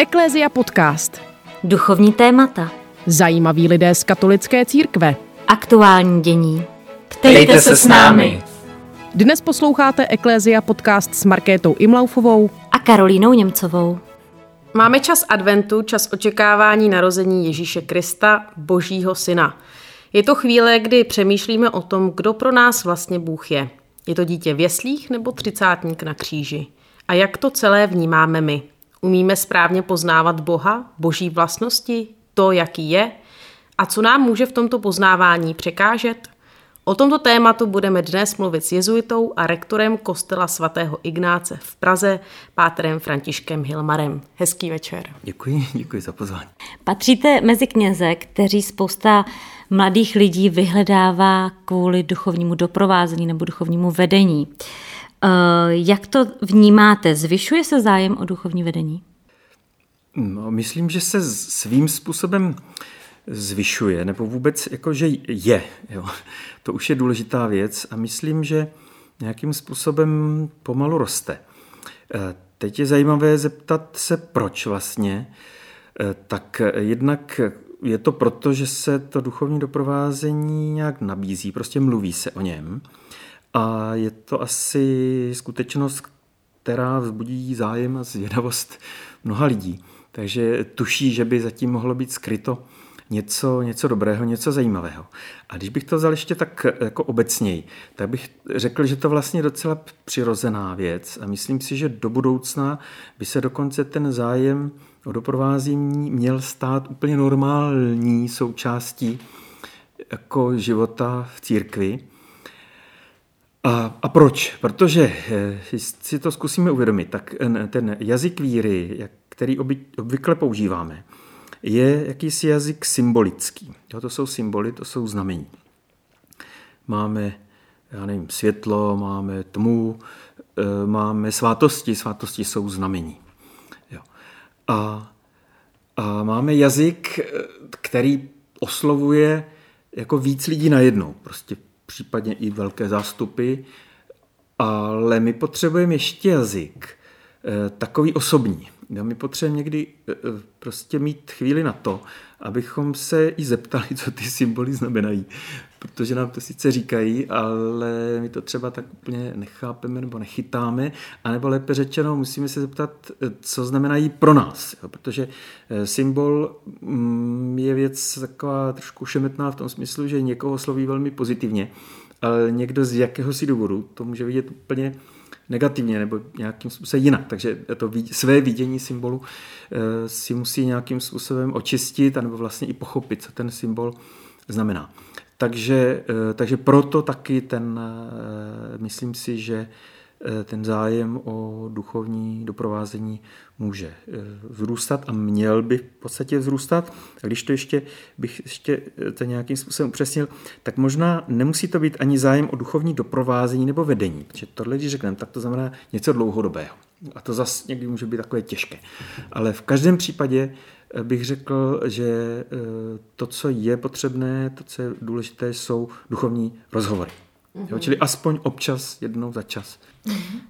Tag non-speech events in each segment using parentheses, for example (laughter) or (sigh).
Eklézia podcast. Duchovní témata. Zajímaví lidé z katolické církve. Aktuální dění. Ptejte se s námi. Dnes posloucháte Eklézia podcast s Markétou Imlaufovou A Karolínou Němcovou. Máme čas adventu, čas očekávání narození Ježíše Krista, Božího syna. Je to chvíle, kdy přemýšlíme o tom, kdo pro nás vlastně Bůh je. Je to dítě v jeslích nebo třicátník na kříži? A jak to celé vnímáme my? Umíme správně poznávat Boha, boží vlastnosti, to, jaký je? A co nám může v tomto poznávání překážet? O tomto tématu budeme dnes mluvit s jezuitou a rektorem kostela svatého Ignáce v Praze, pátrem Františkem Hilmarem. Hezký večer. Děkuji, děkuji za pozvání. Patříte mezi kněze, kteří spousta mladých lidí vyhledává kvůli duchovnímu doprovázení nebo duchovnímu vedení. Eh, Jak to vnímáte? Zvyšuje se zájem o duchovní vedení? No, myslím, že se svým způsobem zvyšuje, nebo vůbec jako, že je. Jo. (laughs) To už je důležitá věc a myslím, že nějakým způsobem pomalu roste. Eh, Teď je zajímavé zeptat se, proč vlastně. Eh, Tak jednak je to proto, že se to duchovní doprovázení nějak nabízí, prostě mluví se o něm. A je to asi skutečnost, která vzbudí zájem a zvědavost mnoha lidí. Takže tuší, že by zatím mohlo být skryto něco, něco dobrého, něco zajímavého. A když bych to vzal ještě tak jako obecněji, tak bych řekl, že to vlastně docela přirozená věc a myslím si, že do budoucna by se dokonce ten zájem o doprovázení měl stát úplně normální součástí jako života v církvi. A, a proč? Protože eh, si to zkusíme uvědomit, tak eh, ten jazyk víry, který obvykle používáme, je jakýsi jazyk symbolický. Jo, to jsou symboly, to jsou znamení. Máme, já nevím, světlo, máme tmu, eh, máme svátosti, svátosti jsou znamení. Jo. A, a máme jazyk, který oslovuje jako víc lidí najednou, prostě případně i velké zástupy, ale my potřebujeme ještě jazyk, eh, takový osobní. Jo, My potřebujeme někdy eh, eh, prostě mít chvíli na to, abychom se i zeptali, co ty symboly znamenají. Protože nám to sice říkají, ale my to třeba tak úplně nechápeme nebo nechytáme, anebo lépe řečeno, musíme se zeptat, eh, co znamenají pro nás. Jo, protože symbol mm, je věc taková trošku šemetná v tom smyslu, že někoho sloví velmi pozitivně, ale někdo z jakéhosi důvodu to může vidět úplně negativně nebo nějakým způsobem jinak. Takže to své vidění symbolu eh, si musí nějakým způsobem očistit anebo vlastně i pochopit, co ten symbol znamená. Takže, eh, takže proto taky ten, eh, myslím si, že ten zájem o duchovní doprovázení může eh, vzrůstat a měl by v podstatě vzrůstat. A když to ještě bych ještě eh, to nějakým způsobem upřesnil, tak možná nemusí to být ani zájem o duchovní doprovázení nebo vedení, protože tohle, když řekneme, tak to znamená něco dlouhodobého. A to zase někdy může být takové těžké. Ale v každém případě eh, bych řekl, že eh, to, co je potřebné, to, co je důležité, jsou duchovní rozhovory. Jo, čili aspoň občas, jednou za čas.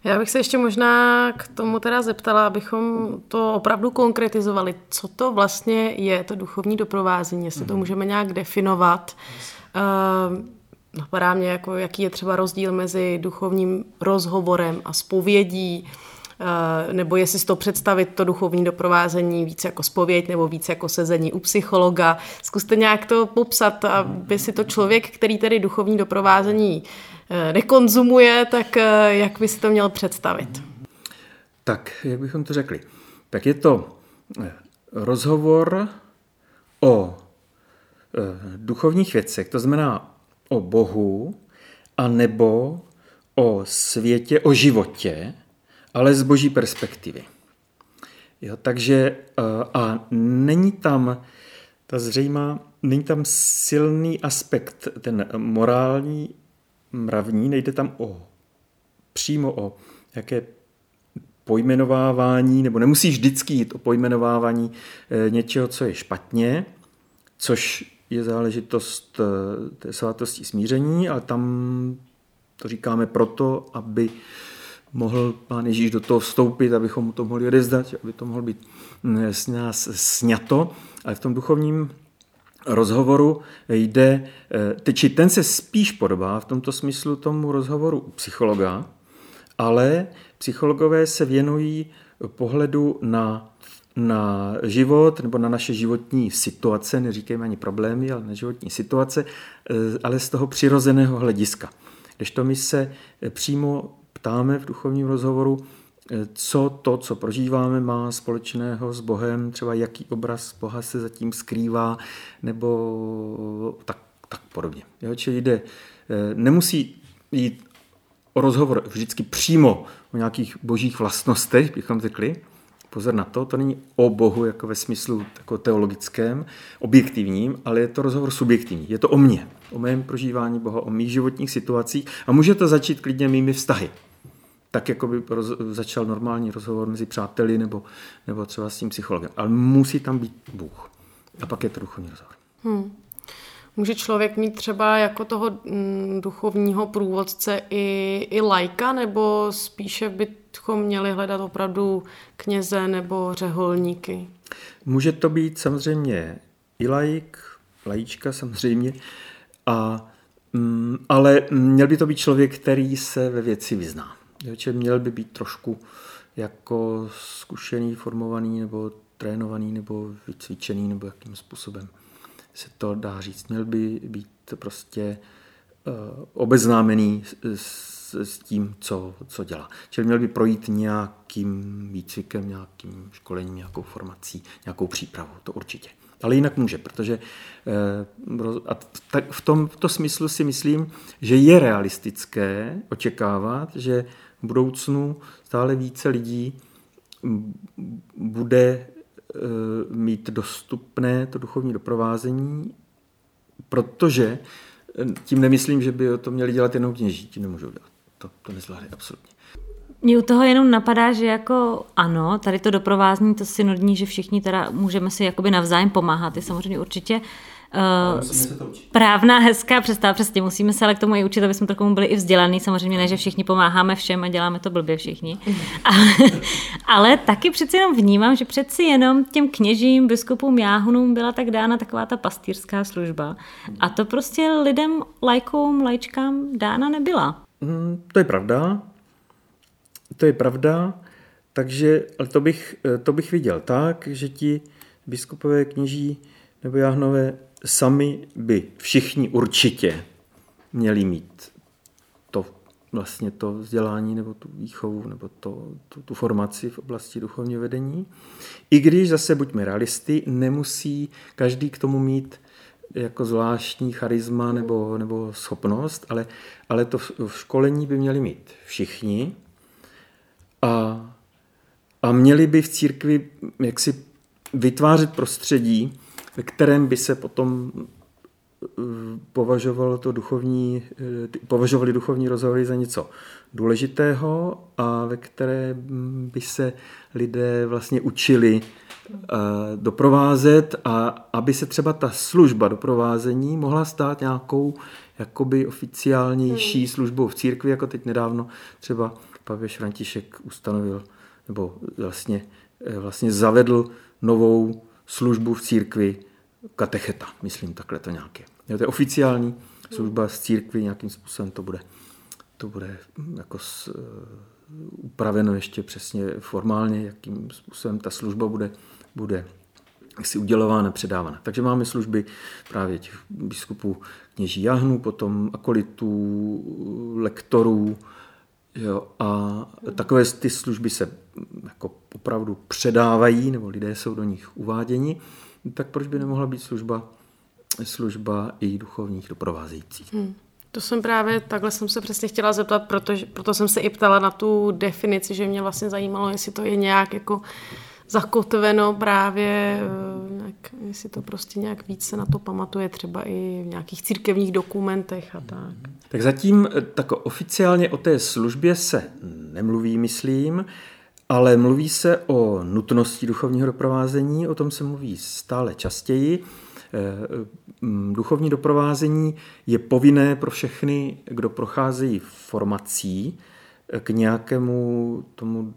Já bych se ještě možná k tomu teda zeptala, abychom to opravdu konkretizovali. Co to vlastně je, to duchovní doprovázení, jestli to můžeme nějak definovat. Uh, napadá mě, jako, jaký je třeba rozdíl mezi duchovním rozhovorem a spovědí, uh, nebo jestli si to představit, to duchovní doprovázení víc jako spověď nebo víc jako sezení u psychologa. Zkuste nějak to popsat, aby si to člověk, který tedy duchovní doprovázení nekonzumuje, tak eh, jak by si to měl představit? Tak, jak bychom to řekli? Tak je to eh, rozhovor o eh, duchovních věcech, to znamená o Bohu, a nebo o světě, o životě, ale z boží perspektivy. Jo, takže eh, a není tam ta zřejmá, není tam silný aspekt, ten morální, mravní, nejde tam o přímo o jaké pojmenovávání, nebo nemusí vždycky jít o pojmenovávání eh, něčeho, co je špatně, což je záležitost eh, té svatosti smíření, ale tam to říkáme proto, aby mohl pán Ježíš do toho vstoupit, abychom mu to mohli odezdat, aby to mohlo být mm, s nás sněto. Ale v tom duchovním rozhovoru jde, eh, či ten se spíš podobá v tomto smyslu tomu rozhovoru u psychologa, ale psychologové se věnují pohledu na, na život nebo na naše životní situace, neříkejme ani problémy, ale na životní situace, eh, ale z toho přirozeného hlediska. Když to my se přímo ptáme v duchovním rozhovoru, co to, co prožíváme, má společného s Bohem, třeba jaký obraz Boha se zatím skrývá, nebo tak, tak podobně. Jo? Čili jde, eh, nemusí jít o rozhovor vždycky přímo o nějakých božích vlastnostech, bychom řekli. Pozor na to, to není o Bohu jako ve smyslu jako teologickém, objektivním, ale je to rozhovor subjektivní. Je to o mně, o mém prožívání Boha, o mých životních situacích a může to začít klidně mými vztahy tak jako by roz, začal normální rozhovor mezi přáteli nebo, nebo třeba s tím psychologem. Ale musí tam být Bůh. A pak je to duchovní rozhovor. Hmm. Může člověk mít třeba jako toho mm, duchovního průvodce i, i lajka, nebo spíše bychom měli hledat opravdu kněze nebo řeholníky? Může to být samozřejmě i lajk, lajíčka samozřejmě, a, mm, ale měl by to být člověk, který se ve věci vyzná. Že měl by být trošku jako zkušený, formovaný nebo trénovaný nebo vycvičený nebo jakým způsobem se to dá říct. Měl by být prostě uh, obeznámený s, s tím, co, co dělá. Čili měl by projít nějakým výcvikem, nějakým školením, nějakou formací, nějakou přípravou, to určitě. Ale jinak může, protože uh, a tak v tomto smyslu si myslím, že je realistické očekávat, že budoucnu stále více lidí bude e, mít dostupné to duchovní doprovázení, protože e, tím nemyslím, že by to měli dělat jenom kněží, ti nemůžou dělat. To, to nezvládne absolutně. Mně u toho jenom napadá, že jako ano, tady to doprovázní, to synodní, že všichni teda můžeme si jakoby navzájem pomáhat, je samozřejmě určitě Uh, správná, hezká představa, přesně, musíme se ale k tomu i učit, aby jsme trochu byli i vzdělaný, samozřejmě ne, že všichni pomáháme všem a děláme to blbě všichni, ale, ale taky přeci jenom vnímám, že přeci jenom těm kněžím, biskupům, jáhunům byla tak dána taková ta pastýrská služba. A to prostě lidem, lajkům, lajčkám dána nebyla. Mm, to je pravda, to je pravda, takže, ale to bych, to bych viděl tak, že ti biskupové kněží nebo jáhnové sami by všichni určitě měli mít to vlastně to vzdělání nebo tu výchovu nebo to, tu, tu formaci v oblasti duchovního vedení. I když zase buďme realisty, nemusí každý k tomu mít jako zvláštní charisma nebo, nebo schopnost, ale, ale to v, školení by měli mít všichni a, a měli by v církvi jaksi vytvářet prostředí, ve kterém by se potom eh, považovalo to duchovní, eh, považovali duchovní rozhovory za něco důležitého a ve které by se lidé vlastně učili eh, doprovázet a aby se třeba ta služba doprovázení mohla stát nějakou jakoby oficiálnější hmm. službou v církvi, jako teď nedávno třeba papež František ustanovil nebo vlastně, vlastně zavedl novou službu v církvi katecheta, myslím takhle to nějaké. Je to je oficiální služba z církvy, nějakým způsobem to bude, to bude jako s, uh, upraveno ještě přesně formálně, jakým způsobem ta služba bude, bude si udělována, předávána. Takže máme služby právě těch biskupů kněží Jahnu, potom akolitů, lektorů, jo, a takové ty služby se jako opravdu předávají, nebo lidé jsou do nich uváděni tak proč by nemohla být služba, služba i duchovních doprovázejících? Hmm. To jsem právě, takhle jsem se přesně chtěla zeptat, protože, proto jsem se i ptala na tu definici, že mě vlastně zajímalo, jestli to je nějak jako zakotveno právě, eh, nějak, jestli to prostě nějak víc se na to pamatuje, třeba i v nějakých církevních dokumentech a tak. Tak zatím eh, tak oficiálně o té službě se nemluví, myslím. Ale mluví se o nutnosti duchovního doprovázení, o tom se mluví stále častěji. Eh, duchovní doprovázení je povinné pro všechny, kdo procházejí formací k nějakému tomu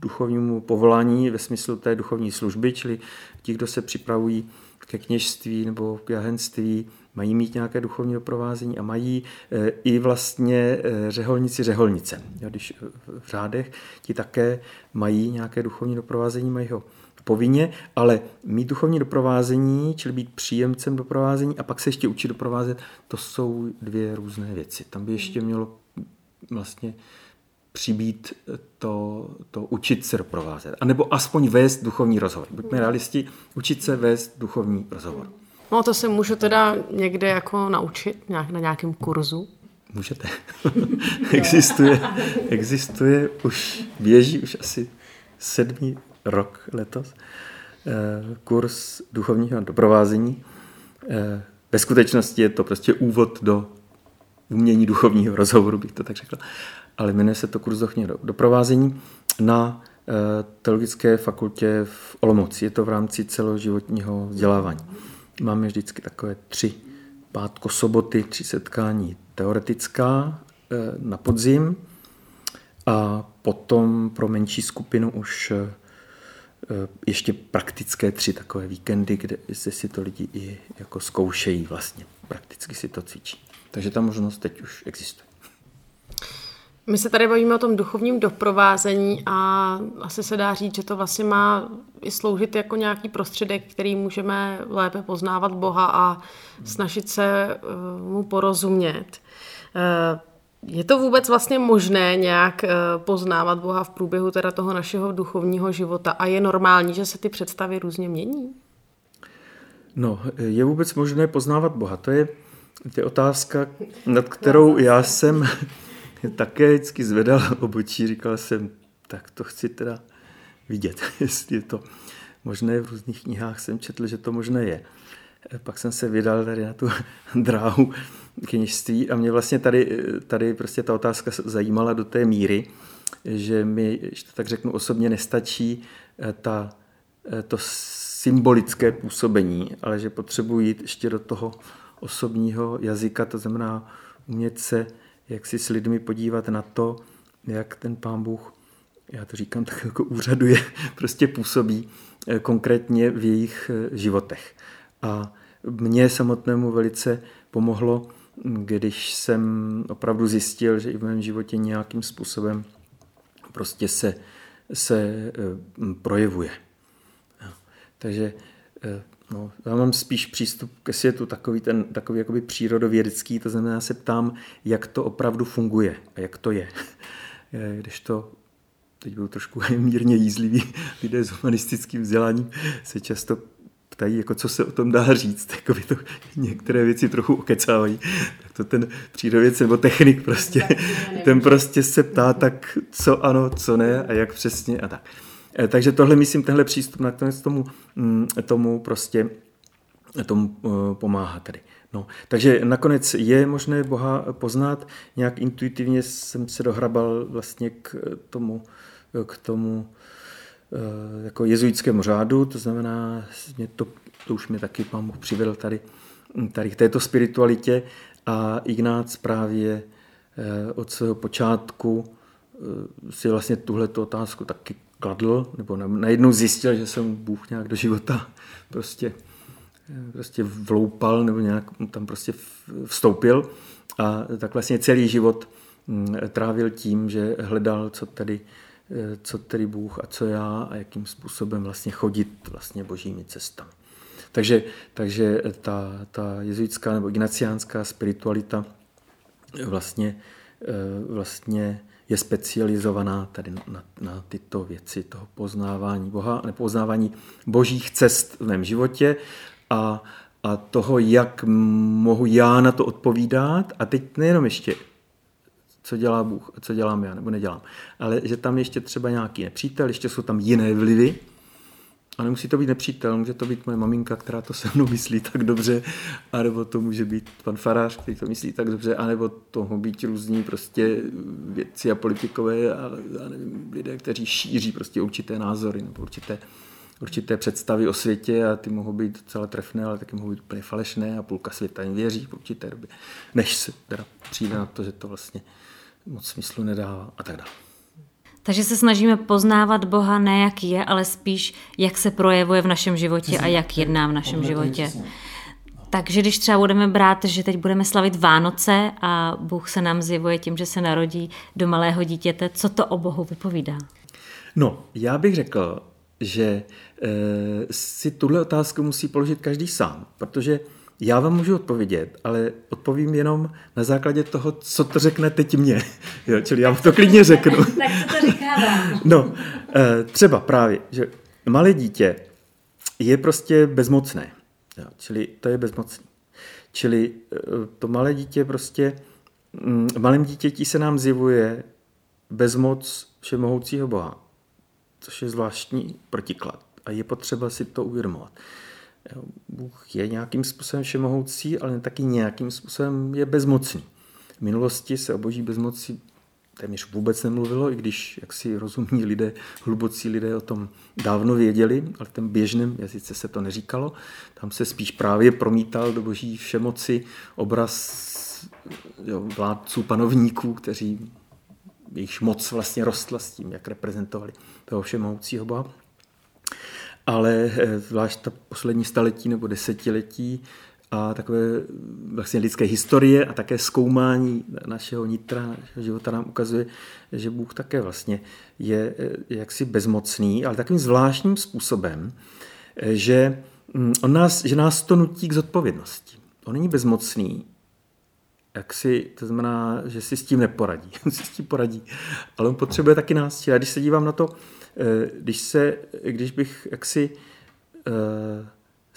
duchovnímu povolání ve smyslu té duchovní služby, čili ti, kdo se připravují ke kněžství nebo k jahenství, mají mít nějaké duchovní doprovázení a mají eh, i vlastně eh, řeholníci řeholnice. Když v řádech ti také mají nějaké duchovní doprovázení, mají ho povinně, ale mít duchovní doprovázení, čili být příjemcem doprovázení a pak se ještě učit doprovázet, to jsou dvě různé věci. Tam by ještě mělo vlastně přibít to, to učit se doprovázet. A nebo aspoň vést duchovní rozhovor. Buďme realisti, učit se vést duchovní rozhovor. No to se můžu teda někde jako naučit, nějak na nějakém kurzu. Můžete. (laughs) existuje, existuje, už běží už asi sedmý rok letos eh, kurz duchovního doprovázení. Eh, ve skutečnosti je to prostě úvod do umění duchovního rozhovoru, bych to tak řekl. Ale jmenuje se to kurz duchovního doprovázení na eh, teologické fakultě v Olomouci. Je to v rámci celoživotního vzdělávání. Máme vždycky takové tři pátko, soboty, tři setkání teoretická na podzim a potom pro menší skupinu už Eh, ještě praktické tři takové víkendy, kde se si to lidi i jako zkoušejí vlastně, prakticky si to cvičí. Takže ta možnost teď už existuje. My se tady bavíme o tom duchovním doprovázení a asi se dá říct, že to vlastně má i sloužit jako nějaký prostředek, který můžeme lépe poznávat Boha a snažit se eh, mu porozumět. Eh, je to vůbec vlastně možné nějak eh, poznávat Boha v průběhu teda toho našeho duchovního života a je normální, že se ty představy různě mění? No, je vůbec možné poznávat Boha? To je, to je otázka, nad kterou já jsem (laughs) také vždycky zvedal (laughs) obočí. Říkal jsem, tak to chci teda vidět, (laughs) jestli je to možné. V různých knihách jsem četl, že to možné je. Pak jsem se vydal tady na tu (laughs) dráhu kněžství a mě vlastně tady, tady prostě ta otázka zajímala do té míry, že mi, že to tak řeknu osobně, nestačí eh, ta, eh, to symbolické působení, ale že potřebuji jít ještě do toho osobního jazyka, to znamená umět se jak si s lidmi podívat na to, jak ten pán Bůh, já to říkám tak jako úřaduje, (laughs) prostě působí eh, konkrétně v jejich životech. A mně samotnému velice pomohlo, když jsem opravdu zjistil, že i v mém životě nějakým způsobem prostě se, se eh, projevuje. Takže eh, no, já mám spíš přístup ke světu takový, ten, takový jakoby přírodovědecký, to znamená, se ptám, jak to opravdu funguje a jak to je. (laughs) Když to teď budu trošku (laughs) mírně jízlivý, lidé s humanistickým vzděláním se často ptají, jako co se o tom dá říct, (laughs) jako by to některé věci trochu okecávají, tak to ten přírodovědce nebo technik prostě, ten prostě se ptá tak, co ano, co ne a jak přesně a tak. Eh, takže tohle, myslím, tenhle přístup nakonec tomu, mm, tomu prostě tomu eh, pomáhá tady. No, takže nakonec je možné Boha poznat, nějak intuitivně jsem se dohrabal vlastně k tomu, k tomu Eh, jako jezuitskému řádu, to znamená, mě to, to už mě taky pán Bůh přivedl tady, tady k této spiritualitě a Ignác právě eh, od svého počátku eh, si vlastně tuhle otázku taky kladl, nebo najednou zjistil, že jsem Bůh nějak do života prostě, prostě vloupal, nebo nějak tam prostě vstoupil a tak vlastně celý život hm, trávil tím, že hledal, co tady Eh, co tedy Bůh a co já a jakým způsobem vlastně chodit vlastně božími cestami. Takže, takže ta, ta jezuitská nebo ignaciánská spiritualita vlastně, eh, vlastně je specializovaná tady na, na tyto věci toho poznávání Boha, nepoznávání božích cest v mém životě a, a toho, jak mohu já na to odpovídat. A teď nejenom ještě co dělá Bůh co dělám já nebo nedělám. Ale že tam ještě třeba nějaký nepřítel, ještě jsou tam jiné vlivy, a nemusí to být nepřítel, může to být moje maminka, která to se mnou myslí tak dobře, anebo to může být pan farář, který to myslí tak dobře, anebo to mohou být různí prostě věci a politikové a, a nevím, lidé, kteří šíří prostě určité názory nebo určité, určité představy o světě a ty mohou být docela trefné, ale taky mohou být úplně falešné a půlka světa jim věří v určité době, než se teda přijde na to, že to vlastně moc smyslu nedává a tak dále. Takže se snažíme poznávat Boha ne jak je, ale spíš jak se projevuje v našem životě a jak jedná v našem životě. Takže když třeba budeme brát, že teď budeme slavit Vánoce a Bůh se nám zjevuje tím, že se narodí do malého dítěte, co to o Bohu vypovídá? No, já bych řekl, že e, si tuhle otázku musí položit každý sám, protože já vám můžu odpovědět, ale odpovím jenom na základě toho, co to řekne teď mě. Jo, čili já vám to klidně řeknu. (laughs) tak co to říká vám? No, e, třeba právě, že malé dítě je prostě bezmocné. Jo, čili to je bezmocný. Čili e, to malé dítě prostě, mm, v malém dítěti se nám zjevuje bezmoc všemohoucího Boha, což je zvláštní protiklad a je potřeba si to uvědomovat. Bůh je nějakým způsobem všemohoucí, ale taky nějakým způsobem je bezmocný. V minulosti se o boží bezmoci téměř vůbec nemluvilo, i když jaksi rozumní lidé, hlubocí lidé o tom dávno věděli, ale v tom běžném jazyce se to neříkalo. Tam se spíš právě promítal do boží všemoci obraz jo, vládců, panovníků, kteří jejichž moc vlastně rostla s tím, jak reprezentovali toho všemohoucího Boha. Ale eh, zvlášť ta poslední staletí nebo desetiletí a takové vlastně lidské historie a také zkoumání našeho nitra, našeho života nám ukazuje, že Bůh také vlastně je eh, jaksi bezmocný, ale takovým zvláštním způsobem, eh, že, mm, on nás, že nás to nutí k zodpovědnosti. On není bezmocný, jak si, to znamená, že si s tím neporadí. On (laughs) si s tím poradí, ale on potřebuje taky nás. Já když se dívám na to, eh, když, se, když bych jaksi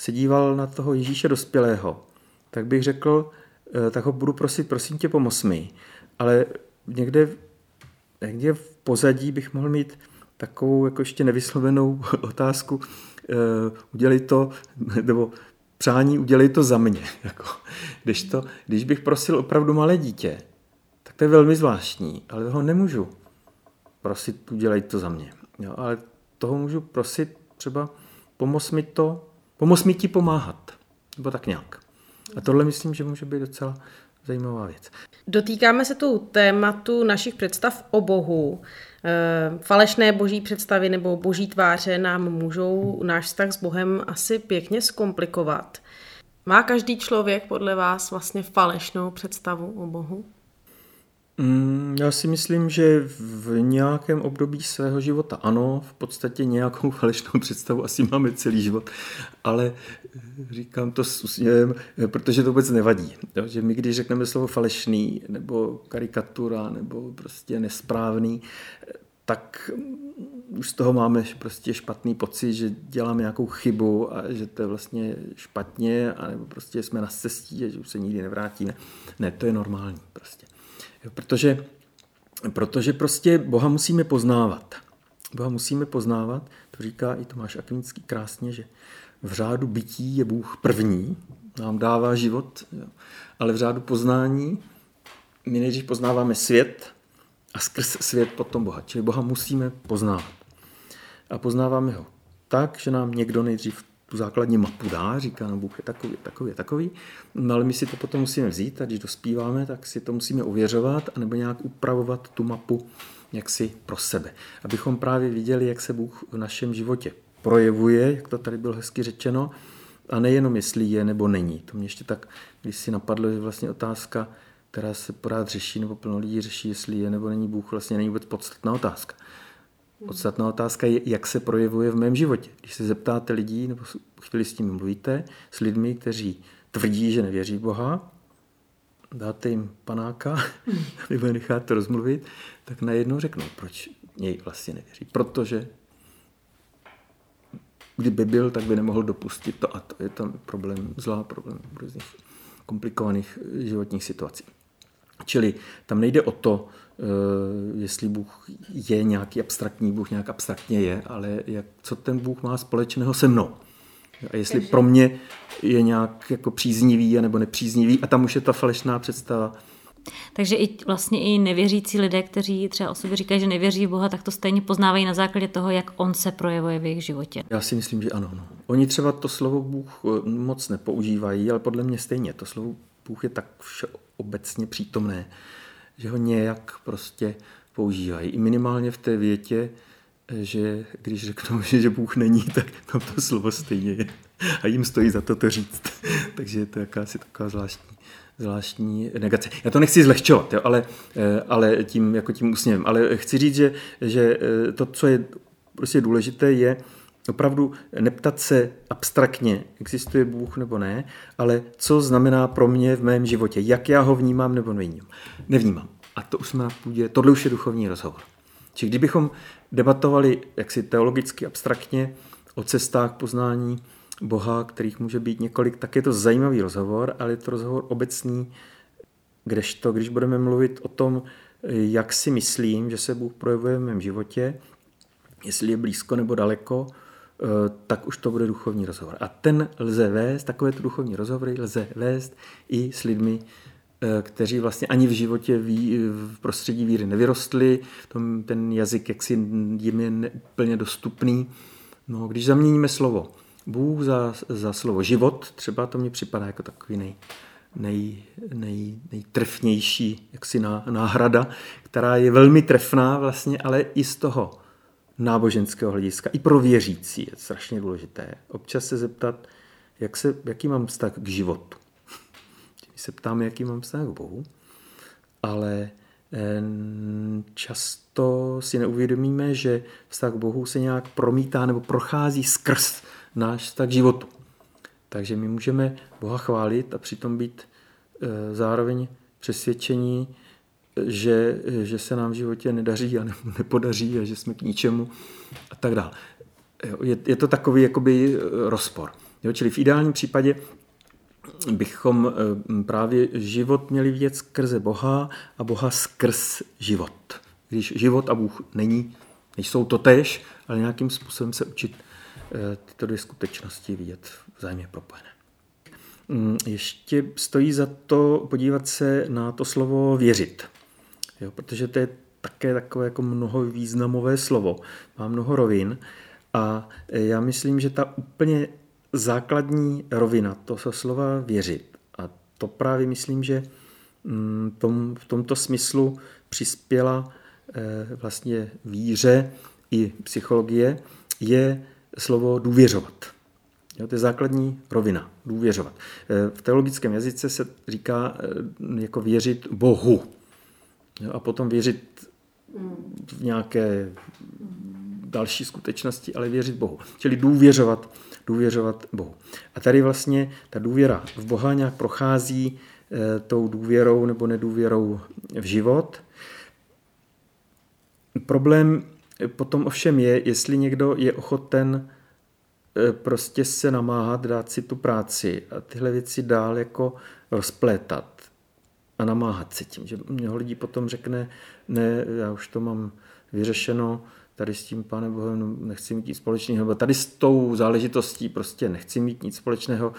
se díval na toho Ježíše dospělého, tak bych řekl, eh, tak ho budu prosit, prosím tě, pomoz mi. Ale někde, někde v pozadí bych mohl mít takovou jako ještě nevyslovenou (laughs) otázku, eh, udělej to, nebo přání udělej to za mě. (laughs) Jako, když, to, když bych prosil opravdu malé dítě, tak to je velmi zvláštní, ale toho nemůžu prosit, udělej to za mě. Jo, ale toho můžu prosit třeba pomoz mi to Pomoz mi ti pomáhat. Nebo tak nějak. A tohle myslím, že může být docela zajímavá věc. Dotýkáme se tu tématu našich představ o Bohu. E, falešné boží představy nebo boží tváře nám můžou náš vztah s Bohem asi pěkně zkomplikovat. Má každý člověk podle vás vlastně falešnou představu o Bohu? Mm, já si myslím, že v nějakém období svého života ano, v podstatě nějakou (laughs) falešnou představu asi máme celý život, ale říkám to s úsměvem, protože to vůbec nevadí. Že my, když řekneme slovo falešný, nebo karikatura, nebo prostě nesprávný, tak už z toho máme prostě špatný pocit, že děláme nějakou chybu a že to je vlastně špatně, anebo prostě jsme na cestí a že už se nikdy nevrátíme. Ne, to je normální prostě. Protože, protože prostě Boha musíme poznávat. Boha musíme poznávat, to říká i Tomáš Akvinský krásně, že v řádu bytí je Bůh první, nám dává život, jo. ale v řádu poznání my nejdřív poznáváme svět a skrz svět potom Boha. Čili Boha musíme poznávat. A poznáváme ho tak, že nám někdo nejdřív tu základní mapu dá, říká, no Bůh je takový, takový, takový, no ale my si to potom musíme vzít a když dospíváme, tak si to musíme ověřovat anebo nějak upravovat tu mapu jaksi pro sebe. Abychom právě viděli, jak se Bůh v našem životě projevuje, jak to tady bylo hezky řečeno, a nejenom jestli je nebo není. To mě ještě tak, když si napadlo, že vlastně otázka, která se pořád řeší, nebo plno lidí řeší, jestli je nebo není Bůh, vlastně není vůbec podstatná otázka. Podstatná otázka je, jak se projevuje v mém životě. Když se zeptáte lidí, nebo chvíli s tím mluvíte, s lidmi, kteří tvrdí, že nevěří Boha, dáte jim panáka, nebo je necháte rozmluvit, tak najednou řeknou, proč něj vlastně nevěří. Protože kdyby byl, tak by nemohl dopustit to a to. Je tam problém zlá, problém různých komplikovaných životních situací. Čili tam nejde o to, jestli Bůh je nějaký abstraktní, Bůh nějak abstraktně je, ale jak, co ten Bůh má společného se mnou. A jestli Takže... pro mě je nějak jako příznivý nebo nepříznivý a tam už je ta falešná představa. Takže i vlastně i nevěřící lidé, kteří třeba o sobě říkají, že nevěří v Boha, tak to stejně poznávají na základě toho, jak on se projevuje v jejich životě. Já si myslím, že ano. No. Oni třeba to slovo Bůh eh, moc nepoužívají, ale podle mě stejně. To slovo Bůh je tak všeobecně přítomné, že ho nějak prostě používají. I minimálně v té větě, že když řeknou, (laughs) že Bůh není, tak tam to slovo stejně je. A jim stojí za to to říct. (laughs) Takže je to jakási taková zvláštní, zvláštní negace. Já to nechci zlehčovat, jo, ale, eh, ale tím, jako tím úsměvem. Ale chci říct, že, že eh, to, co je prostě důležité, je opravdu neptat se abstraktně, existuje Bůh nebo ne, ale co znamená pro mě v mém životě, jak já ho vnímám nebo nevnímám. Nevnímám. A to už jsme na půdě, tohle už je duchovní rozhovor. Či kdybychom debatovali jaksi teologicky abstraktně o cestách poznání Boha, kterých může být několik, tak je to zajímavý rozhovor, ale je to rozhovor obecný, kdežto, když budeme mluvit o tom, jak si myslím, že se Bůh projevuje v mém životě, jestli je blízko nebo daleko, tak už to bude duchovní rozhovor. A ten lze vést, takovéto duchovní rozhovory lze vést i s lidmi, eh, kteří vlastně ani v životě ví, v prostředí víry nevyrostli, ten jazyk jaksi jim je neúplně dostupný. No, když zaměníme slovo Bůh za, za slovo život, třeba to mi připadá jako takový nej, nej, nej, nejtrefnější jaksi ná, náhrada, která je velmi trefná vlastně, ale i z toho náboženského hlediska, i pro věřící je strašně důležité. Občas se zeptat, jak se, jaký mám vztah k životu. Když se ptáme, jaký mám vztah k Bohu, ale často si neuvědomíme, že vztah k Bohu se nějak promítá nebo prochází skrz náš vztah k životu. Takže my můžeme Boha chválit a přitom být e, zároveň přesvědčení, že, že se nám v životě nedaří a nepodaří a že jsme k ničemu a tak dále. Je, je to takový jakoby rozpor. Jo, čili v ideálním případě bychom eh, právě život měli vidět skrze Boha a Boha skrz život. Když život a Bůh není, nejsou to tež, ale nějakým způsobem se učit eh, tyto dvě skutečnosti vidět vzájemně propojené. Mm, ještě stojí za to podívat se na to slovo věřit jo, protože to je také takové jako mnoho významové slovo, má mnoho rovin a já myslím, že ta úplně základní rovina, to se slova věřit a to právě myslím, že mm, tom, v tomto smyslu přispěla eh, vlastně víře i psychologie, je slovo důvěřovat. Jo, to je základní rovina, důvěřovat. Eh, v teologickém jazyce se říká jako věřit Bohu. Jo, a potom věřit v nějaké další skutečnosti, ale věřit Bohu. Čili důvěřovat, důvěřovat Bohu. A tady vlastně ta důvěra v Boha nějak prochází e, tou důvěrou nebo nedůvěrou v život. Problém potom ovšem je, jestli někdo je ochoten e, prostě se namáhat, dát si tu práci a tyhle věci dál jako rozplétat a namáhat se tím. Že mnoho lidí potom řekne, ne, já už to mám vyřešeno, tady s tím Pánem Bohem no, nechci mít nic společného, nebo tady s tou záležitostí prostě nechci mít nic společného.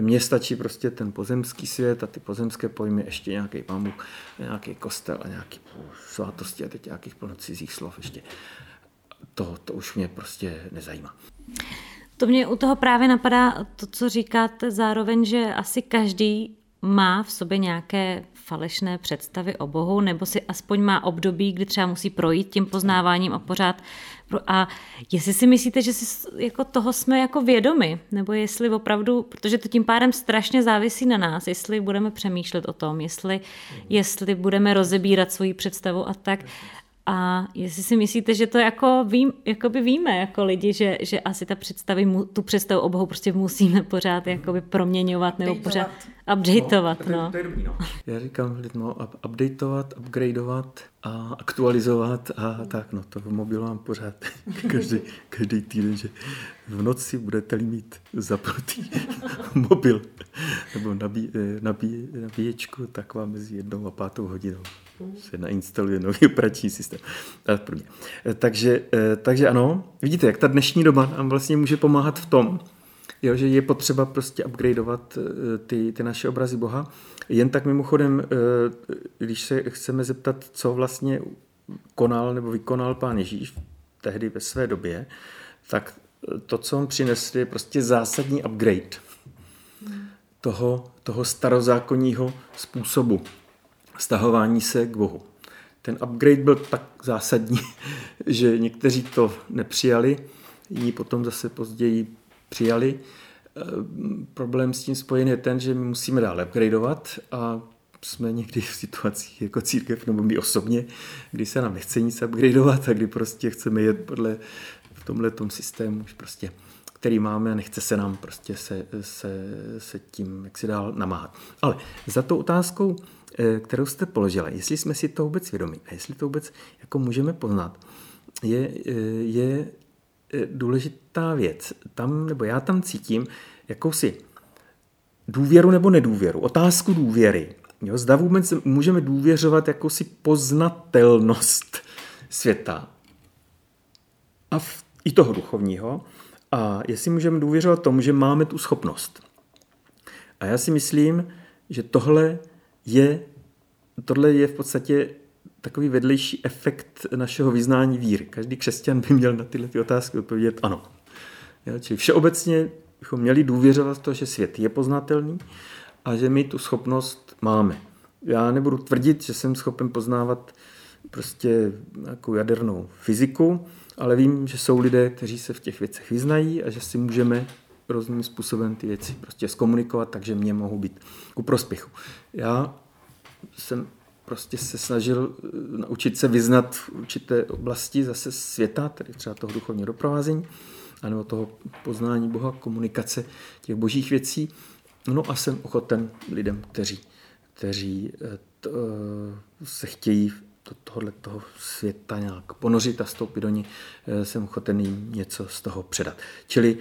Mně stačí prostě ten pozemský svět a ty pozemské pojmy, ještě nějaký Bůh, nějaký kostel a nějaký svátosti a teď nějakých plno cizích slov ještě. To, to už mě prostě nezajímá. To mě u toho právě napadá to, co říkáte zároveň, že asi každý má v sobě nějaké falešné představy o Bohu, nebo si aspoň má období, kdy třeba musí projít tím poznáváním a pořád. A jestli si myslíte, že si jako toho jsme jako vědomi, nebo jestli opravdu, protože to tím pádem strašně závisí na nás, jestli budeme přemýšlet o tom, jestli, jestli budeme rozebírat svoji představu a tak. A jestli si myslíte, že to jako, vím, jako by víme jako lidi, že, že asi ta představy, tu představu o Bohu prostě musíme pořád jakoby proměňovat nebo pořád updateovat. No, no. To je dobrý, no. Já říkám lidem, no, updateovat, upgradeovat a aktualizovat a tak, no to v mobilu mám pořád (laughs) každý, každý týden, že v noci budete-li mít zapnutý (laughs) mobil nebo nabí, eh, nabí, nabíječku, tak vám mezi jednou a pátou hodinou se nainstaluje nový operační systém. Eh, takže, eh, takže ano, vidíte, jak ta dnešní doba nám vlastně může pomáhat v tom, jo, že je potřeba prostě upgradeovat ty, ty naše obrazy Boha. Jen tak mimochodem, když se chceme zeptat, co vlastně konal nebo vykonal pán Ježíš tehdy ve své době, tak to, co on přinesl, je prostě zásadní upgrade toho, toho starozákonního způsobu stahování se k Bohu. Ten upgrade byl tak zásadní, (laughs) že někteří to nepřijali, jiní potom zase později přijali. E, problém s tím spojený je ten, že my musíme dál upgradeovat a jsme někdy v situacích jako církev, nebo my osobně, kdy se nám nechce nic upgradeovat a kdy prostě chceme jet podle v tomhle systému, už prostě který máme a nechce se nám prostě se, se, se tím jak si dál namáhat. Ale za tou otázkou, eh, kterou jste položila, jestli jsme si to vůbec vědomí a jestli to vůbec jako můžeme poznat, je, eh, je eh, důležitá věc. Tam, nebo já tam cítím jakousi důvěru nebo nedůvěru, otázku důvěry. Jo, zda vůbec můžeme důvěřovat jakousi poznatelnost světa a v, i toho duchovního, a jestli můžeme důvěřovat tomu, že máme tu schopnost. A já si myslím, že tohle je, tohle je v podstatě takový vedlejší efekt našeho vyznání víry. Každý křesťan by měl na tyhle ty otázky odpovědět ano. Jo, čili všeobecně bychom měli důvěřovat v to, že svět je poznatelný a že my tu schopnost máme. Já nebudu tvrdit, že jsem schopen poznávat prostě nějakou jadernou fyziku, ale vím, že jsou lidé, kteří se v těch věcech vyznají a že si můžeme různým způsobem ty věci prostě zkomunikovat, takže mě mohou být ku prospěchu. Já jsem prostě se snažil eh, naučit se vyznat v určité oblasti zase světa, tedy třeba toho duchovního doprovázení, anebo toho poznání Boha, komunikace těch božích věcí. No a jsem ochoten lidem, kteří, kteří eh, to, eh, se chtějí do tohohle toho světa nějak ponořit a vstoupit do ní, jsem ochoten jim něco z toho předat. Čili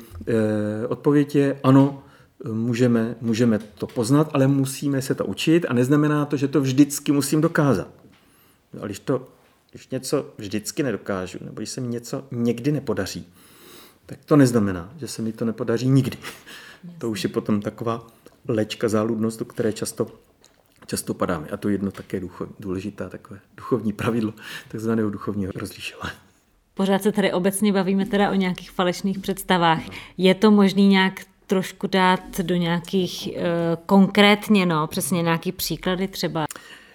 odpověď je ano, můžeme, můžeme to poznat, ale musíme se to učit a neznamená to, že to vždycky musím dokázat. Ale když, to, když něco vždycky nedokážu, nebo když se mi něco někdy nepodaří, tak to neznamená, že se mi to nepodaří nikdy. To už je potom taková lečka, záludnost, do které často často padáme. A to jedno také duchovní, důležitá takové duchovní pravidlo, takzvaného duchovního rozlišování. Pořád se tady obecně bavíme teda o nějakých falešných představách. Je to možný nějak trošku dát do nějakých uh, konkrétně, no, přesně nějaký příklady třeba?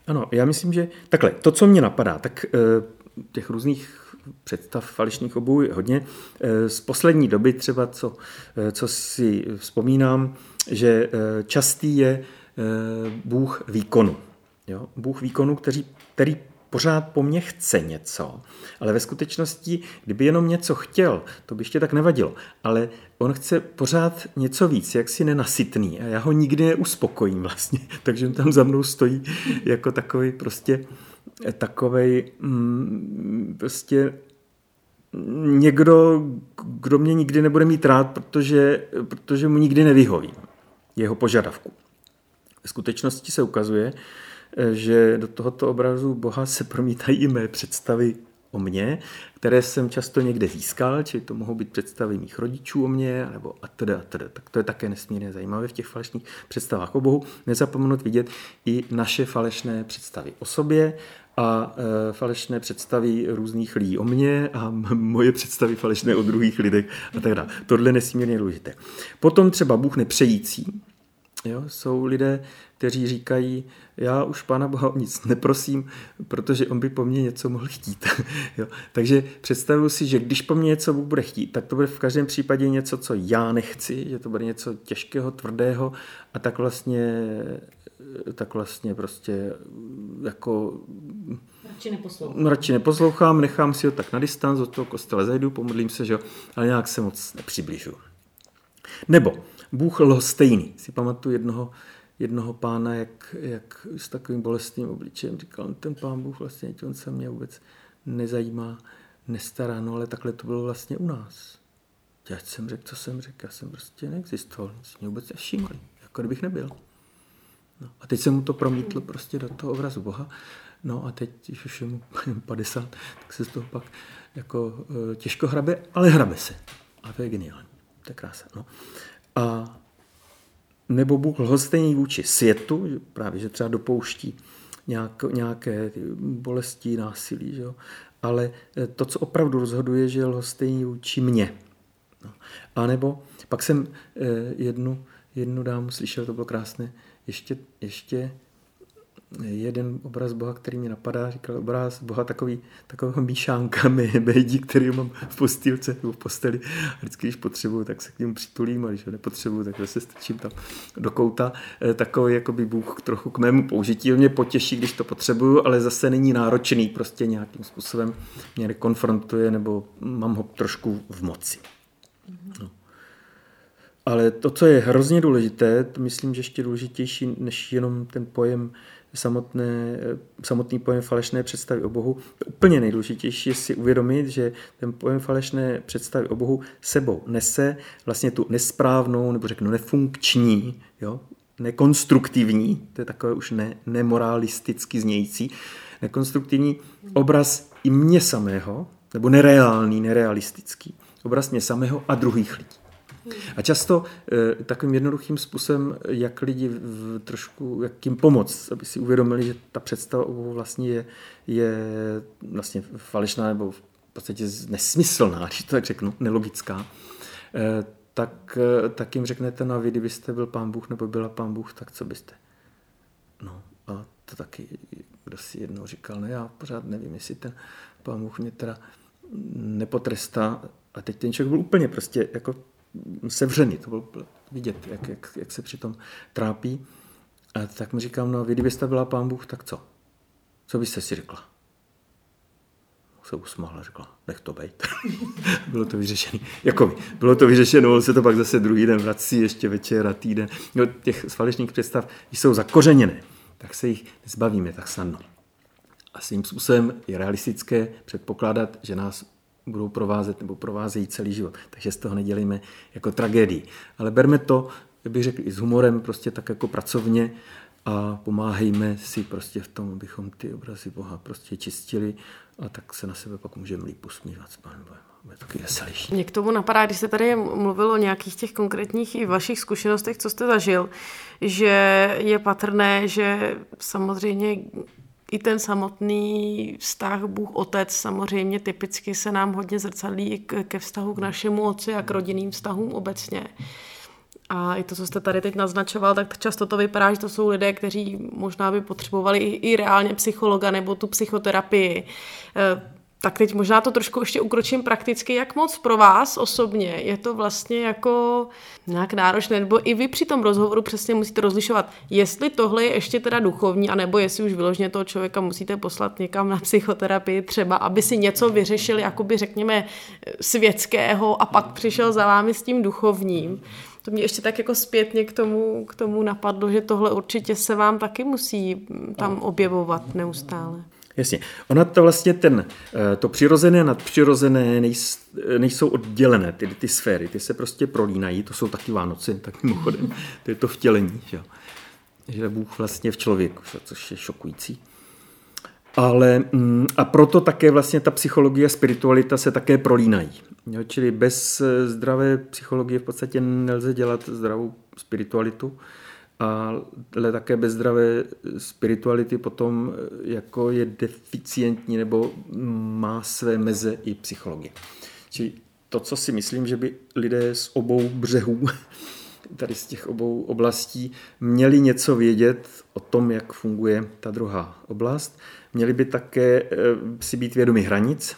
Ano, já myslím, že takhle, to, co mě napadá, tak uh, těch různých představ falešných obou je hodně. Uh, z poslední doby třeba, co, co si vzpomínám, že častý je Eh, Bůh výkonu. Jo? Bůh výkonu, který, který pořád po mně chce něco, ale ve skutečnosti, kdyby jenom něco chtěl, to by ještě tak nevadilo. Ale on chce pořád něco víc, jak si nenasytný a já ho nikdy neuspokojím vlastně. (laughs) Takže tam za mnou stojí jako takový prostě takovej mm, prostě někdo, kdo mě nikdy nebude mít rád, protože, protože mu nikdy nevyhovím jeho požadavku. V skutečnosti se ukazuje, že do tohoto obrazu Boha se promítají i mé představy o mně, které jsem často někde získal, či to mohou být představy mých rodičů o mně, nebo a teda, a teda. Tak to je také nesmírně zajímavé v těch falešných představách o Bohu. Nezapomenout vidět i naše falešné představy o sobě a e, falešné představy různých lidí o mně a moje představy falešné o druhých lidech a tak dále. Tohle je nesmírně důležité. Potom třeba Bůh nepřející, Jo, jsou lidé, kteří říkají, já už Pána Boha o nic neprosím, protože on by po mně něco mohl chtít. (laughs) jo. Takže představuji si, že když po mně něco Bůh bude chtít, tak to bude v každém případě něco, co já nechci, že to bude něco těžkého, tvrdého a tak vlastně, tak vlastně prostě jako Radši neposlouchám. Radši neposlouchám, nechám si ho tak na distanc, od toho kostela zajdu, pomodlím se, že jo, ale nějak se moc nepřibližu. Nebo Bůh lhostejný. Si pamatuju jednoho, jednoho pána, jak, jak s takovým bolestným obličejem říkal, ten pán Bůh vlastně, on se mě vůbec nezajímá, nestará, no ale takhle to bylo vlastně u nás. Já jsem řekl, co jsem řekl, já jsem prostě neexistoval, nic mě vůbec nevšímali, jako kdybych nebyl. No, a teď jsem mu to promítl prostě do toho obrazu Boha, no a teď, když už je mu (laughs) 50, tak se z toho pak jako e, těžko hrabe, ale hrabe se. A to je geniální. To je krása. No. A nebo Bůh lhostejný vůči světu, že právě, že třeba dopouští nějak, nějaké bolesti, násilí, že jo? ale eh, to, co opravdu rozhoduje, že je lhostejný vůči mně. No. A nebo pak jsem eh, jednu, jednu dámu slyšel, to bylo krásné, ještě, ještě jeden obraz Boha, který mi napadá, říkal obraz Boha takový, takového míšánka (laughs) bejdí, který mám v postýlce nebo v posteli. A vždycky, když potřebuju, tak se k němu přitulím a když ho nepotřebuju, tak se strčím tam do kouta. E, takový jakoby Bůh trochu k mému použití. On mě potěší, když to potřebuju, ale zase není náročný, prostě nějakým způsobem mě nekonfrontuje nebo mám ho trošku v moci. No. Ale to, co je hrozně důležité, to myslím, že ještě důležitější než jenom ten pojem samotné, samotný pojem falešné představy o Bohu. Úplně nejdůležitější je si uvědomit, že ten pojem falešné představy o Bohu sebou nese vlastně tu nesprávnou, nebo řeknu nefunkční, jo, nekonstruktivní, to je takové už ne, nemoralisticky znějící, nekonstruktivní obraz i mě samého, nebo nereálný, nerealistický obraz mě samého a druhých lidí. A často e, takovým jednoduchým způsobem, jak lidi v, trošku, jak jim pomoct, aby si uvědomili, že ta představa o vlastně je, je vlastně falešná nebo v podstatě nesmyslná, (laughs) když to tak řeknu, nelogická, e, tak, e, tak jim řeknete, no vy, kdybyste byl pán Bůh nebo byla pán Bůh, tak co byste? No a to taky, kdo si jednou říkal, no já pořád nevím, jestli ten pán Bůh mě teda nepotrestá. A teď ten člověk byl úplně prostě jako sevřený, to bylo vidět, jak, jak, jak se přitom trápí. A tak mi říkám, no vy kdybyste byla pán Bůh, tak co? Co byste si řekla? se usmála, řekla, nech to být. (laughs) bylo to vyřešené. Jako bylo to vyřešeno, on se to pak zase druhý den vrací, ještě večer a týden. No, těch falešných představ jsou zakořeněné, tak se jich zbavíme tak snadno. A svým způsobem je realistické předpokládat, že nás budou provázet nebo provázejí celý život. Takže z toho nedělíme jako tragédii. Ale berme to, bych řekl, i s humorem, prostě tak jako pracovně a pomáhejme si prostě v tom, abychom ty obrazy Boha prostě čistili a tak se na sebe pak můžeme líp usmívat s Pánem Bohem. Taky. Mě k tomu napadá, když jste tady mluvil o nějakých těch konkrétních i vašich zkušenostech, co jste zažil, že je patrné, že samozřejmě i ten samotný vztah Bůh Otec samozřejmě typicky se nám hodně zrcadlí ke vztahu k našemu otci a k rodinným vztahům obecně. A i to, co jste tady teď naznačoval, tak často to vypadá, že to jsou lidé, kteří možná by potřebovali i, i reálně psychologa nebo tu psychoterapii. Tak teď možná to trošku ještě ukročím prakticky. Jak moc pro vás osobně je to vlastně jako nějak náročné, nebo i vy při tom rozhovoru přesně musíte rozlišovat, jestli tohle je ještě teda duchovní, anebo jestli už vyloženě toho člověka musíte poslat někam na psychoterapii třeba, aby si něco vyřešili, jakoby řekněme světského a pak přišel za vámi s tím duchovním. To mě ještě tak jako zpětně k tomu, k tomu napadlo, že tohle určitě se vám taky musí tam objevovat neustále. Jasně. Ona to vlastně ten, eh, to přirozené a nadpřirozené nejsou oddělené, ty, ty sféry, ty se prostě prolínají, to jsou taky Vánoce, tak mimochodem, to je to vtělení, že, že Bůh vlastně v člověku, což je šokující. Ale mm, a proto také vlastně ta psychologie a spiritualita se také prolínají. Jo, čili bez eh, zdravé psychologie v podstatě nelze dělat zdravou spiritualitu ale také bez zdravé spirituality potom jako je deficientní nebo má své meze i psychologie. Čili to, co si myslím, že by lidé z obou břehů, (laughs) tady z těch obou oblastí, měli něco vědět o tom, jak funguje ta druhá oblast. Měli by také eh, si být vědomi hranic,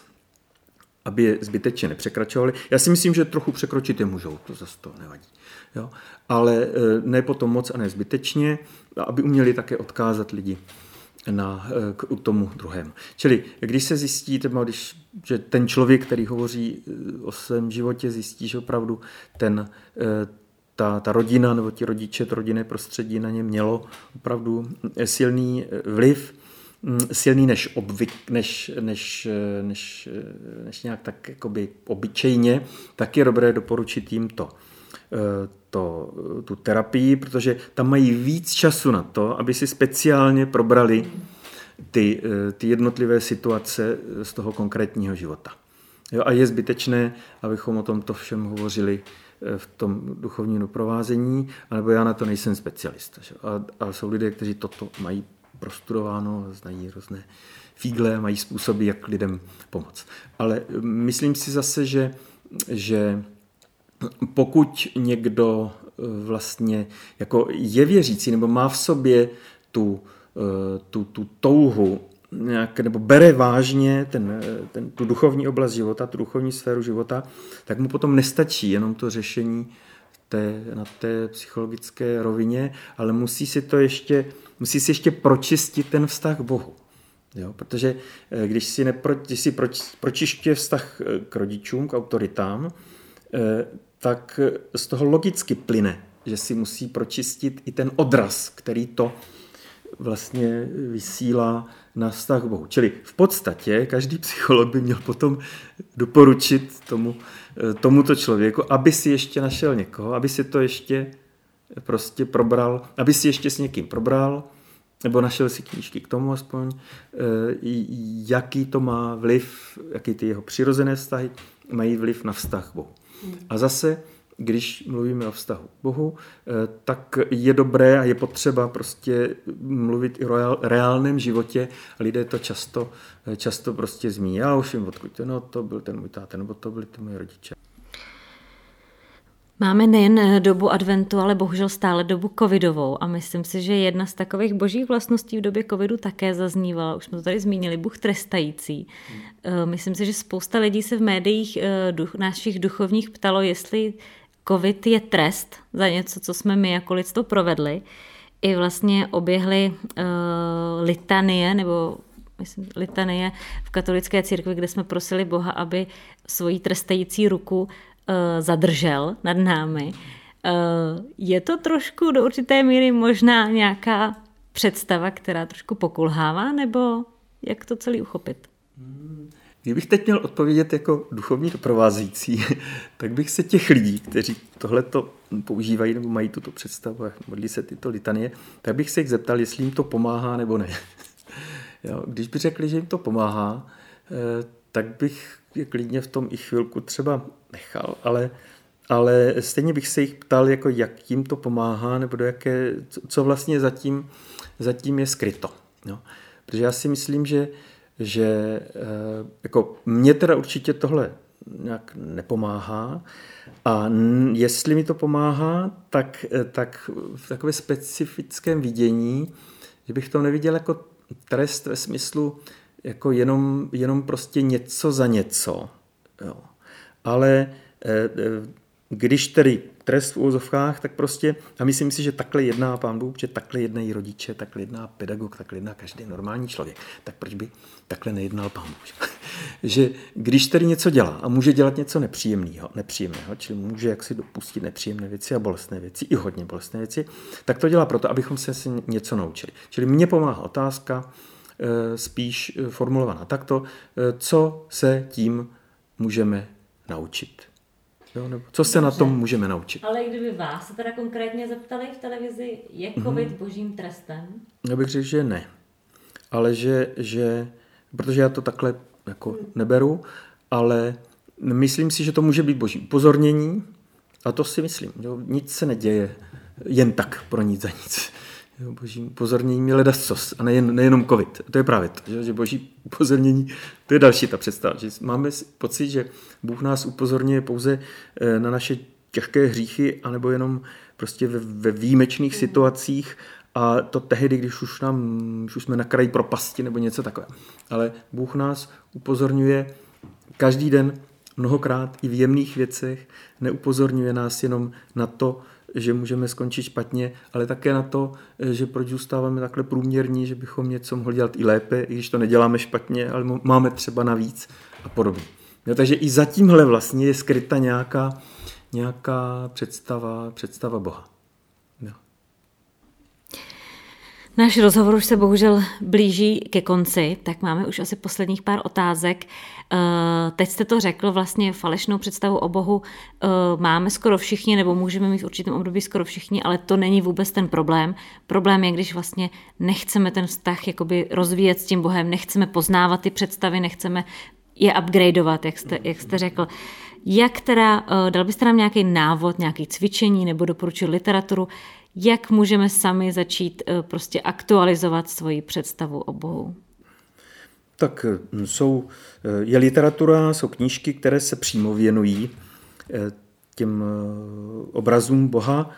aby je zbytečně nepřekračovali. Já si myslím, že trochu překročit je můžou, to zase to nevadí. Jo? Ale e, ne potom moc a ne zbytečně, aby uměli také odkázat lidi na, e, k tomu druhému. Čili když se zjistí, třeba, když, že ten člověk, který hovoří e, o svém životě, zjistí, že opravdu ten, ta, ta rodina nebo ti rodiče, to rodinné prostředí na ně mělo opravdu silný vliv, silný než, obvyk, než, než, než, než nějak tak jakoby obyčejně, tak je dobré doporučit jim to, eh, to, tu terapii, protože tam mají víc času na to, aby si speciálně probrali ty, eh, ty jednotlivé situace z toho konkrétního života. Jo, a je zbytečné, abychom o tomto všem hovořili eh, v tom duchovním doprovázení, anebo já na to nejsem specialista. Že? A, a jsou lidé, kteří toto mají prostudováno, znají různé fígle, mají způsoby, jak lidem pomoct. Ale myslím si zase, že, že pokud někdo eh, vlastně jako je věřící nebo má v sobě tu, tu, tu touhu nějak, nebo bere vážně ten, ten, tu duchovní oblast života, tu duchovní sféru života, tak mu potom nestačí jenom to řešení té, na té psychologické rovině, ale musí si to ještě, musí si ještě pročistit ten vztah k Bohu. Jo? Protože eh, když si, nepro, když si proč, pročiště vztah eh, k rodičům, k autoritám, eh, tak z toho logicky plyne, že si musí pročistit i ten odraz, který to vlastně vysílá na vztah k Bohu. Čili v podstatě každý psycholog by měl potom doporučit tomu, tomuto člověku, aby si ještě našel někoho, aby si to ještě prostě probral, aby si ještě s někým probral, nebo našel si knížky k tomu aspoň, eh, jaký to má vliv, jaký ty jeho přirozené vztahy mají vliv na vztah Bohu. Hmm. A zase, když mluvíme o vztahu k Bohu, eh, tak je dobré a je potřeba prostě mluvit i o reálném životě. Lidé to často, eh, často prostě zmíní. Já už vím, odkud to, no, to byl ten můj táta, nebo to byli ty moje rodiče. Máme nejen eh, dobu adventu, ale bohužel stále dobu covidovou a myslím si, že jedna z takových božích vlastností v době covidu také zaznívala, už jsme to tady zmínili, Bůh trestající. Hmm. Myslím si, že spousta lidí se v médiích duch, našich duchovních ptalo, jestli covid je trest za něco, co jsme my jako lidstvo provedli. I vlastně oběhly uh, litanie nebo myslím, litanie v katolické církvi, kde jsme prosili Boha, aby svoji trestající ruku uh, zadržel nad námi. Uh, je to trošku do určité míry možná nějaká představa, která trošku pokulhává, nebo jak to celý uchopit? Kdybych teď měl odpovědět jako duchovní doprovázející, (laughs) tak bych se těch lidí, kteří tohleto používají nebo mají tuto představu a modlí se tyto litanie, tak bych se jich zeptal, jestli jim to pomáhá nebo ne. (laughs) Jo, když by řekli, že jim to pomáhá, eh, tak bych je klidně v tom i chvilku třeba nechal, ale, ale stejně bych se jich ptal, jako jak jim to pomáhá, nebo do jaké, co vlastně zatím, zatím je skryto. Jo. Protože já si myslím, že, že eh, jako mě teda určitě tohle nějak nepomáhá a jestli mi to pomáhá, tak, eh, tak v takové specifickém vidění, že bych to neviděl jako trest ve smyslu jako jenom, jenom prostě něco za něco. Jo. Ale eh, když tedy trest v úzovkách, tak prostě, a myslím si, že takhle jedná pán Bůh, že takhle jednají rodiče, takhle jedná pedagog, takhle jedná každý normální člověk, tak proč by takhle nejednal pán Bůh? (laughs) že když tedy něco dělá a může dělat něco nepříjemného, nepříjemného, čili může jaksi dopustit nepříjemné věci a bolestné věci, i hodně bolestné věci, tak to dělá proto, abychom se něco naučili. Čili mně pomáhá otázka, eh, spíš formulovaná takto, co se tím můžeme naučit. Jo, nebo co se na tom můžeme naučit? Ale kdyby vás se teda konkrétně zeptali v televizi, je mhm. covid mm-hmm. božím trestem? Já bych řekl, že ne. Ale že, že protože já to takhle jako neberu, ale myslím si, že to může být boží upozornění a to si myslím. Jo, nic se neděje jen tak pro nic za nic. Jo, boží upozornění je ledacos a nejen, nejenom covid. To je právě to, že, že boží upozornění, to je další ta představa. Že máme pocit, že Bůh nás upozorňuje pouze eh, na naše těžké hříchy, anebo jenom prostě ve, ve výjimečných mm. situacích a to tehdy, když už, nám, když už jsme na kraji propasti nebo něco takové. Ale Bůh nás upozorňuje každý den mnohokrát i v jemných věcech, neupozorňuje nás jenom na to, že můžeme skončit špatně, ale také na to, že proč zůstáváme takhle průměrní, že bychom něco mohli dělat i lépe, i když to neděláme špatně, ale máme třeba navíc a podobně. No, takže i za tímhle vlastně je skryta nějaká, nějaká představa, představa Boha. Náš rozhovor už se bohužel blíží ke konci, tak máme už asi posledních pár otázek. Eh, teď jste to řekl, vlastně falešnou představu o Bohu eh, máme skoro všichni, nebo můžeme mít v určitém období skoro všichni, ale to není vůbec ten problém. Problém je, když vlastně nechceme ten vztah jakoby rozvíjet s tím Bohem, nechceme poznávat ty představy, nechceme je upgradeovat, jak jste, jak jste řekl. Jak teda, eh, dal byste nám nějaký návod, nějaké cvičení nebo doporučit literaturu, jak můžeme sami začít eh, prostě aktualizovat svoji představu o Bohu? Tak hm, jsou, eh, je literatura, jsou knížky, které se přímo věnují těm obrazům Boha.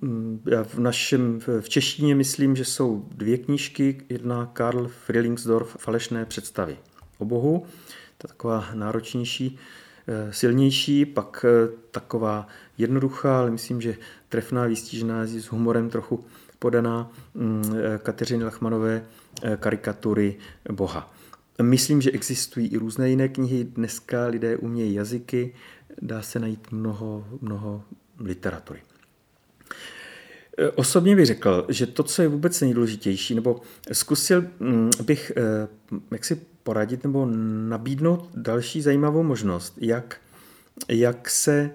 mm, já v našem, v češtině myslím, že jsou dvě knížky. Jedna Karl Frilingsdorf, Falešné představy o Bohu. To je taková náročnější, eh, silnější, pak eh, taková jednoduchá, ale myslím, že trefná, výstižná, s humorem trochu podaná mm, Kateřiny Lachmanové karikatury Boha. Myslím, že existují i různé jiné knihy. Dneska lidé umějí jazyky, dá se najít mnoho, mnoho literatury. E, osobně bych řekl, že to, co je vůbec nejdůležitější, nebo zkusil mm, bych jak si poradit nebo nabídnout další zajímavou možnost, jak, jak se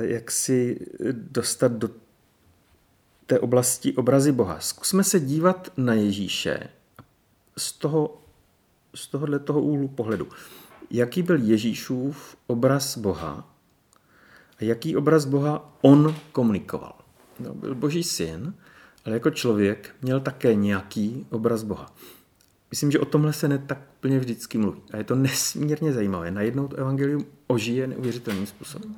jak si dostat do té oblasti obrazy Boha. Zkusme se dívat na Ježíše z toho, z tohohle toho úhlu pohledu. Jaký byl Ježíšův obraz Boha a jaký obraz Boha on komunikoval. No, byl boží syn, ale jako člověk měl také nějaký obraz Boha. Myslím, že o tomhle se ne tak plně vždycky mluví. A je to nesmírně zajímavé. Najednou to evangelium ožije neuvěřitelným způsobem.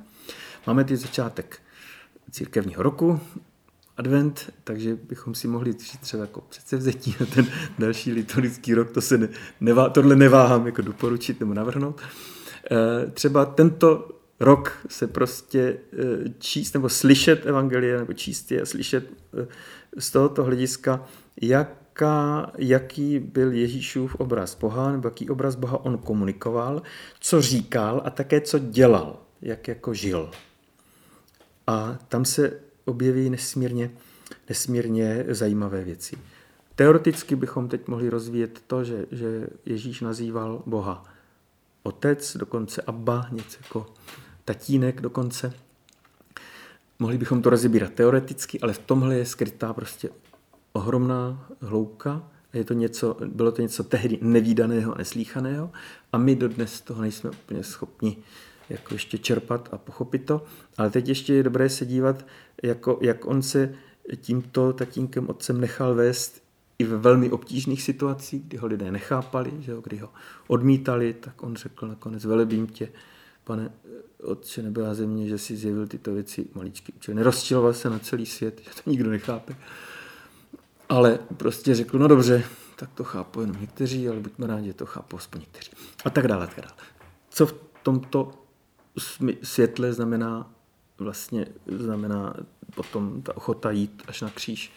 Máme teď začátek církevního roku, advent, takže bychom si mohli říct třeba jako předsevzetí na ten další liturgický rok, to se ne, nevá, tohle neváhám jako doporučit nebo navrhnout. E, třeba tento rok se prostě e, číst nebo slyšet evangelie, nebo číst je a slyšet e, z tohoto hlediska, jaká, jaký byl Ježíšův obraz Boha, nebo jaký obraz Boha on komunikoval, co říkal a také co dělal, jak jako žil. A tam se objeví nesmírně, nesmírně zajímavé věci. Teoreticky bychom teď mohli rozvíjet to, že, že Ježíš nazýval Boha otec, dokonce Abba, něco jako tatínek dokonce. Mohli bychom to rozebírat teoreticky, ale v tomhle je skrytá prostě ohromná hloubka je to něco, bylo to něco tehdy nevýdaného a neslíchaného a my dodnes toho nejsme úplně schopni jako ještě čerpat a pochopit to. Ale teď ještě je dobré se dívat, jako, jak on se tímto tatínkem otcem nechal vést i ve velmi obtížných situacích, kdy ho lidé nechápali, že jo, kdy ho odmítali, tak on řekl nakonec, velebím tě, pane otče nebyla země, že si zjevil tyto věci maličky. Čili nerozčiloval se na celý svět, že to nikdo nechápe. Ale prostě řekl, no dobře, tak to chápu jenom někteří, ale buďme rádi, že to chápu aspoň někteří. A tak dále, tak dále. Co v tomto světle znamená vlastně znamená potom ta ochota jít až na kříž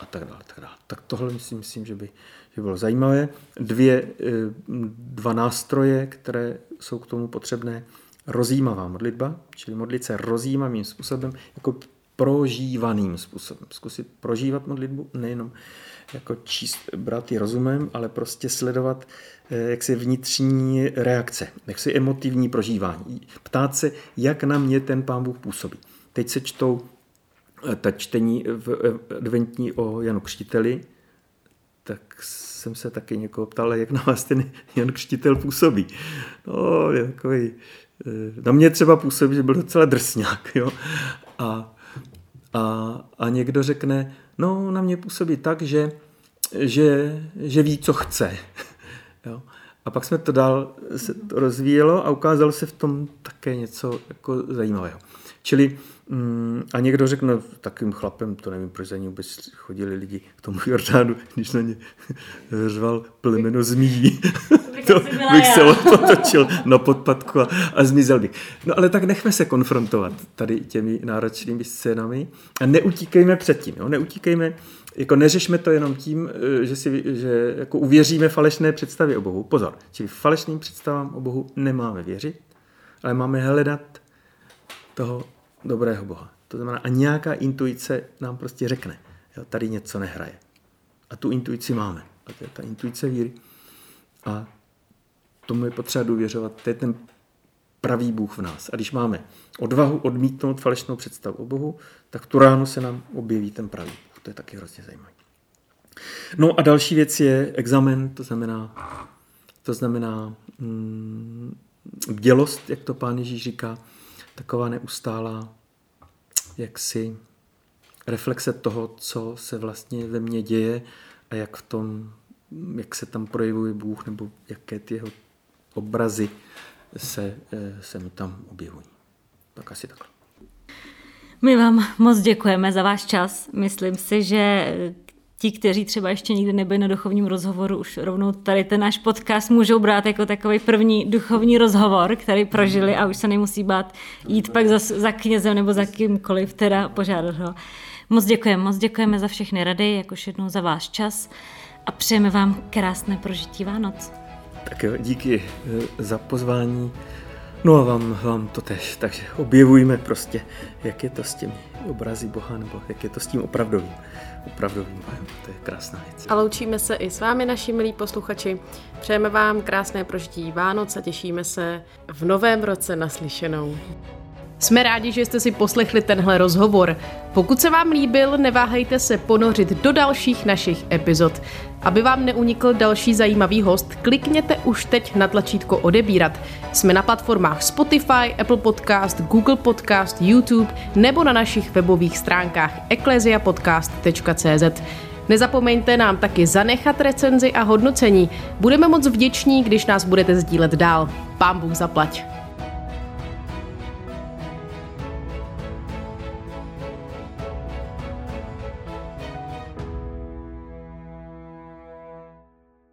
a tak dále. Tak, dále. tak tohle si myslím, že by, že bylo zajímavé. Dvě, eh, dva nástroje, které jsou k tomu potřebné. Rozjímavá modlitba, čili modlit se rozjímavým způsobem, jako prožívaným způsobem. Zkusit prožívat modlitbu, nejenom jako číst, brát ji rozumem, ale prostě sledovat eh, jaksi vnitřní reakce, jaksi emotivní prožívání. Ptát se, jak na mě ten pán Bůh působí. Teď se čtou eh, ta čtení v eh, adventní o Janu Křtiteli, tak jsem se taky někoho ptal, jak na vás ten Jan Křtitel působí. No, je takový, na mě třeba působí, že byl docela drsňák, jo. A, a, a někdo řekne, No, na mě působí tak, že, že, že ví, co chce. (laughs) jo. A pak jsme to dál se to rozvíjelo a ukázalo se v tom také něco jako zajímavého. Čili mm, a někdo řekl, no takovým chlapem, to nevím, proč za ní vůbec chodili lidi k tomu Jordánu, když na ně (laughs) řval plemeno zmíjí. (laughs) to bych se otočil na podpadku a, a zmizel bych. No ale tak nechme se konfrontovat tady těmi náročnými scénami a neutíkejme před tím. Jo? Neutíkejme, jako neřešme to jenom tím, eh, že, si, že jako uvěříme falešné představy o Bohu. Pozor, čili falešným představám o Bohu nemáme věřit, ale máme hledat toho dobrého Boha. To znamená, a nějaká intuice nám prostě řekne, jo, tady něco nehraje. A tu intuici máme. A to je ta intuice víry. A tomu je potřeba důvěřovat. To je ten pravý Bůh v nás. A když máme odvahu odmítnout falešnou představu o Bohu, tak tu ráno se nám objeví ten pravý Bůh. To je taky hrozně zajímavé. No a další věc je examen, to znamená, to znamená mm, bdělost, jak to pán Ježíš říká, taková neustálá jaksi reflexe toho, co se vlastně ve mně děje a jak v tom, jak se tam projevuje Bůh nebo jaké ty jeho obrazy se, eh, se mi tam objevují. Tak asi takhle. My vám moc děkujeme za váš čas. Myslím si, že ti, kteří třeba ještě nikdy nebyli na duchovním rozhovoru, už rovnou tady ten náš podcast můžou brát jako takový první duchovní rozhovor, který prožili a už se nemusí bát jít pak za, za knězem nebo za kýmkoliv, teda požádat ho. Moc děkujeme, moc děkujeme za všechny rady, jakož jednou za váš čas a přejeme vám krásné prožití Vánoc. Tak jo, díky eh, za pozvání. No a vám, vám to tež, takže objevujme prostě, jak je to s těmi obrazy Boha, nebo jak je to s tím opravdovým, opravdovým Bohem. To je krásná věc. A loučíme se i s vámi, naši milí posluchači. Přejeme vám krásné prožití Vánoc a těšíme se v novém roce naslyšenou. Jsme rádi, že jste si poslechli tenhle rozhovor. Pokud se vám líbil, neváhejte se ponořit do dalších našich epizod. Aby vám neunikl další zajímavý host, klikněte už teď na tlačítko odebírat. Jsme na platformách Spotify, Apple Podcast, Google Podcast, YouTube nebo na našich webových stránkách ecclesiapodcast.cz. Nezapomeňte nám taky zanechat recenzi a hodnocení. Budeme moc vděční, když nás budete sdílet dál. Pán Bůh zaplať.